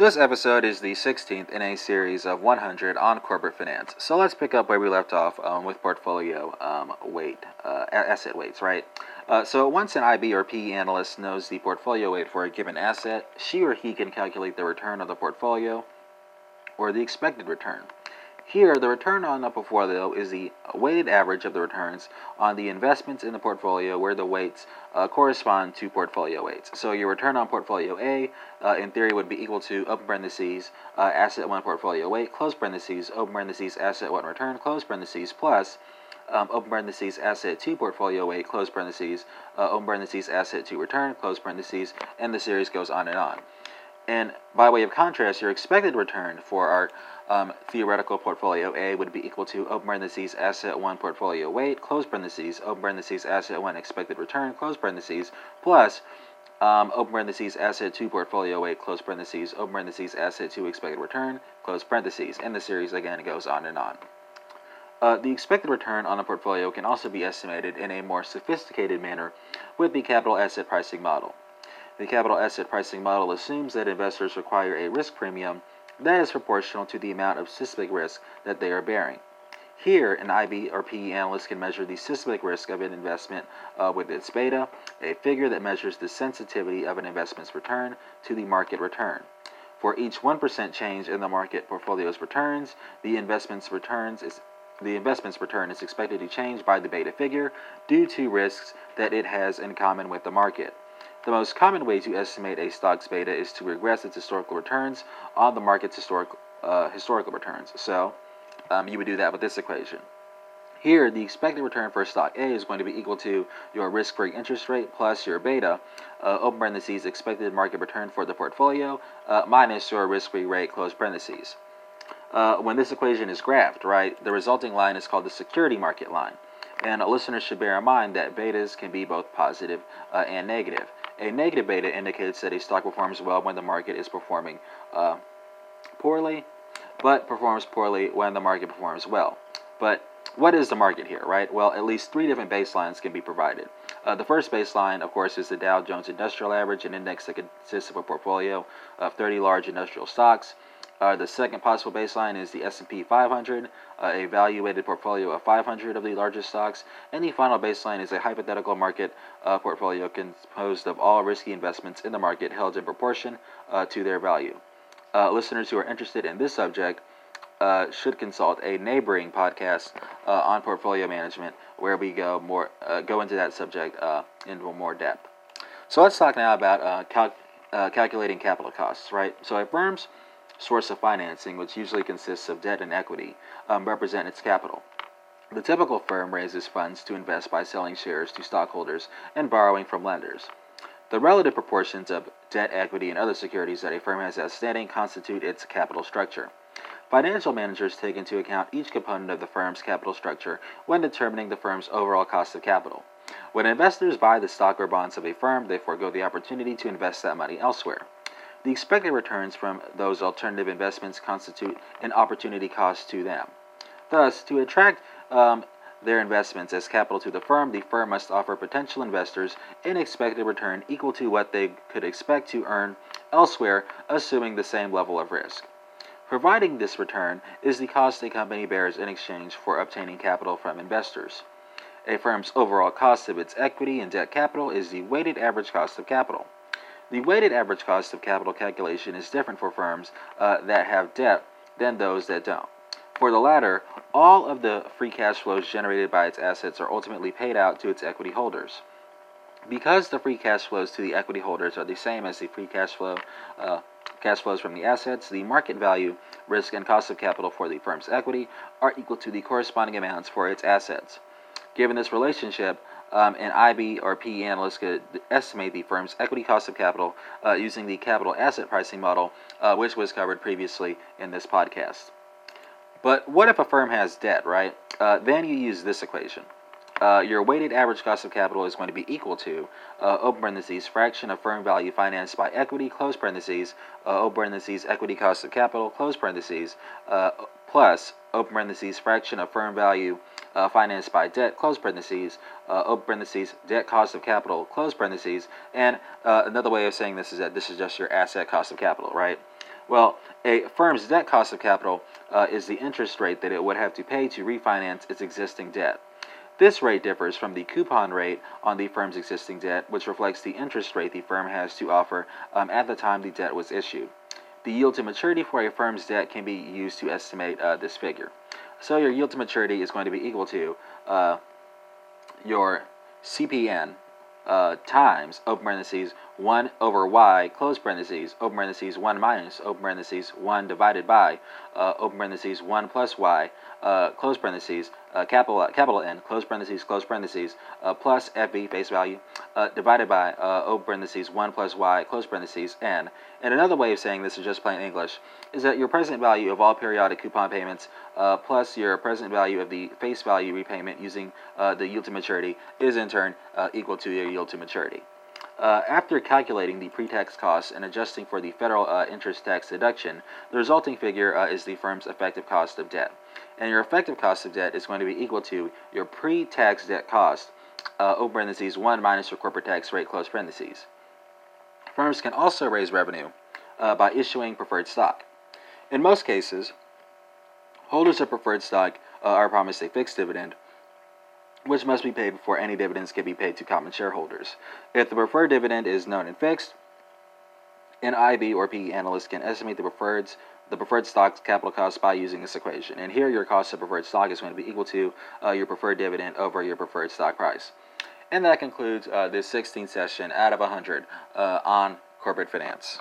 This episode is the 16th in a series of 100 on corporate finance. So let's pick up where we left off um, with portfolio um, weight, uh, asset weights, right? Uh, so once an IB or PE analyst knows the portfolio weight for a given asset, she or he can calculate the return of the portfolio or the expected return. Here, the return on the portfolio is the weighted average of the returns on the investments in the portfolio where the weights uh, correspond to portfolio weights. So your return on portfolio A, uh, in theory, would be equal to open parentheses uh, asset 1 portfolio weight, close parentheses, open parentheses asset 1 return, close parentheses, plus um, open parentheses asset 2 portfolio weight, close parentheses, uh, open parentheses asset 2 return, close parentheses, and the series goes on and on. And by way of contrast, your expected return for our um, theoretical portfolio A would be equal to open parentheses asset 1 portfolio weight, close parentheses, open parentheses asset 1 expected return, close parentheses, plus um, open parentheses asset 2 portfolio weight, close parentheses, open parentheses asset 2 expected return, close parentheses, and the series again goes on and on. Uh, the expected return on a portfolio can also be estimated in a more sophisticated manner with the capital asset pricing model. The capital asset pricing model assumes that investors require a risk premium that is proportional to the amount of systemic risk that they are bearing. Here, an IB or PE analyst can measure the systemic risk of an investment uh, with its beta, a figure that measures the sensitivity of an investment's return to the market return. For each 1% change in the market portfolio's returns, the investment's returns is the investment's return is expected to change by the beta figure due to risks that it has in common with the market. The most common way to estimate a stock's beta is to regress its historical returns on the market's historic, uh, historical returns. So um, you would do that with this equation. Here, the expected return for stock A is going to be equal to your risk-free interest rate plus your beta, uh, open parentheses, expected market return for the portfolio, uh, minus your risk-free rate, close parentheses. Uh, when this equation is graphed, right, the resulting line is called the security market line. And a listener should bear in mind that betas can be both positive uh, and negative. A negative beta indicates that a stock performs well when the market is performing uh, poorly, but performs poorly when the market performs well. But what is the market here, right? Well, at least three different baselines can be provided. Uh, the first baseline, of course, is the Dow Jones Industrial Average, an index that consists of a portfolio of 30 large industrial stocks. Uh, the second possible baseline is the S&P 500, uh, a value-weighted portfolio of 500 of the largest stocks, and the final baseline is a hypothetical market uh, portfolio composed of all risky investments in the market held in proportion uh, to their value. Uh, listeners who are interested in this subject uh, should consult a neighboring podcast on portfolio management, where we go more go into that subject in more depth. So let's talk now about cal- calculating capital costs. Right. So at firms source of financing, which usually consists of debt and equity, um, represent its capital. The typical firm raises funds to invest by selling shares to stockholders and borrowing from lenders. The relative proportions of debt, equity, and other securities that a firm has outstanding constitute its capital structure. Financial managers take into account each component of the firm's capital structure when determining the firm's overall cost of capital. When investors buy the stock or bonds of a firm, they forego the opportunity to invest that money elsewhere. The expected returns from those alternative investments constitute an opportunity cost to them. Thus, to attract um, their investments as capital to the firm, the firm must offer potential investors an expected return equal to what they could expect to earn elsewhere, assuming the same level of risk. Providing this return is the cost a company bears in exchange for obtaining capital from investors. A firm's overall cost of its equity and debt capital is the weighted average cost of capital. The weighted average cost of capital calculation is different for firms uh, that have debt than those that don't. For the latter, all of the free cash flows generated by its assets are ultimately paid out to its equity holders. Because the free cash flows to the equity holders are the same as the free cash flow uh, cash flows from the assets, the market value, risk, and cost of capital for the firm's equity are equal to the corresponding amounts for its assets. Given this relationship, um, an IB or PE analyst could estimate the firm's equity cost of capital uh, using the capital asset pricing model, uh, which was covered previously in this podcast. But what if a firm has debt, right? Uh, then you use this equation. Uh, your weighted average cost of capital is going to be equal to uh, open parentheses fraction of firm value financed by equity close parentheses uh, open parentheses equity cost of capital close parentheses plus open parentheses fraction of firm value uh, financed by debt, close parentheses, uh, open parentheses, debt cost of capital, close parentheses, and uh, another way of saying this is that this is just your asset cost of capital, right? Well, a firm's debt cost of capital uh, is the interest rate that it would have to pay to refinance its existing debt. This rate differs from the coupon rate on the firm's existing debt, which reflects the interest rate the firm has to offer um, at the time the debt was issued. The yield to maturity for a firm's debt can be used to estimate uh, this figure. So your yield to maturity is going to be equal to uh, your CPN uh, times, open parentheses, 1 over y, close parentheses, open parentheses, 1 minus, open parentheses, 1 divided by, uh, open parentheses, 1 plus y, uh, close parentheses, uh, capital, capital N, close parentheses, close parentheses, uh, plus FV, face value, uh, divided by, open parentheses, 1 plus y, close parentheses, N. And another way of saying this is just plain English, is that your present value of all periodic coupon payments plus your present value of the face value repayment using the yield to maturity is in turn equal to your yield to maturity. Uh, after calculating the pre-tax costs and adjusting for the federal uh, interest tax deduction, the resulting figure uh, is the firm's effective cost of debt. And your effective cost of debt is going to be equal to your pre-tax debt cost, uh, open parentheses, 1 minus your corporate tax rate, close parentheses. Firms can also raise revenue uh, by issuing preferred stock. In most cases, holders of preferred stock uh, are promised a fixed dividend which must be paid before any dividends can be paid to common shareholders. If the preferred dividend is known and fixed, an IB or PE analyst can estimate the preferred's the preferred stock's capital cost by using this equation. And here your cost of preferred stock is going to be equal to uh, your preferred dividend over your preferred stock price. And that concludes uh, this 16th session out of 100 uh, on corporate finance.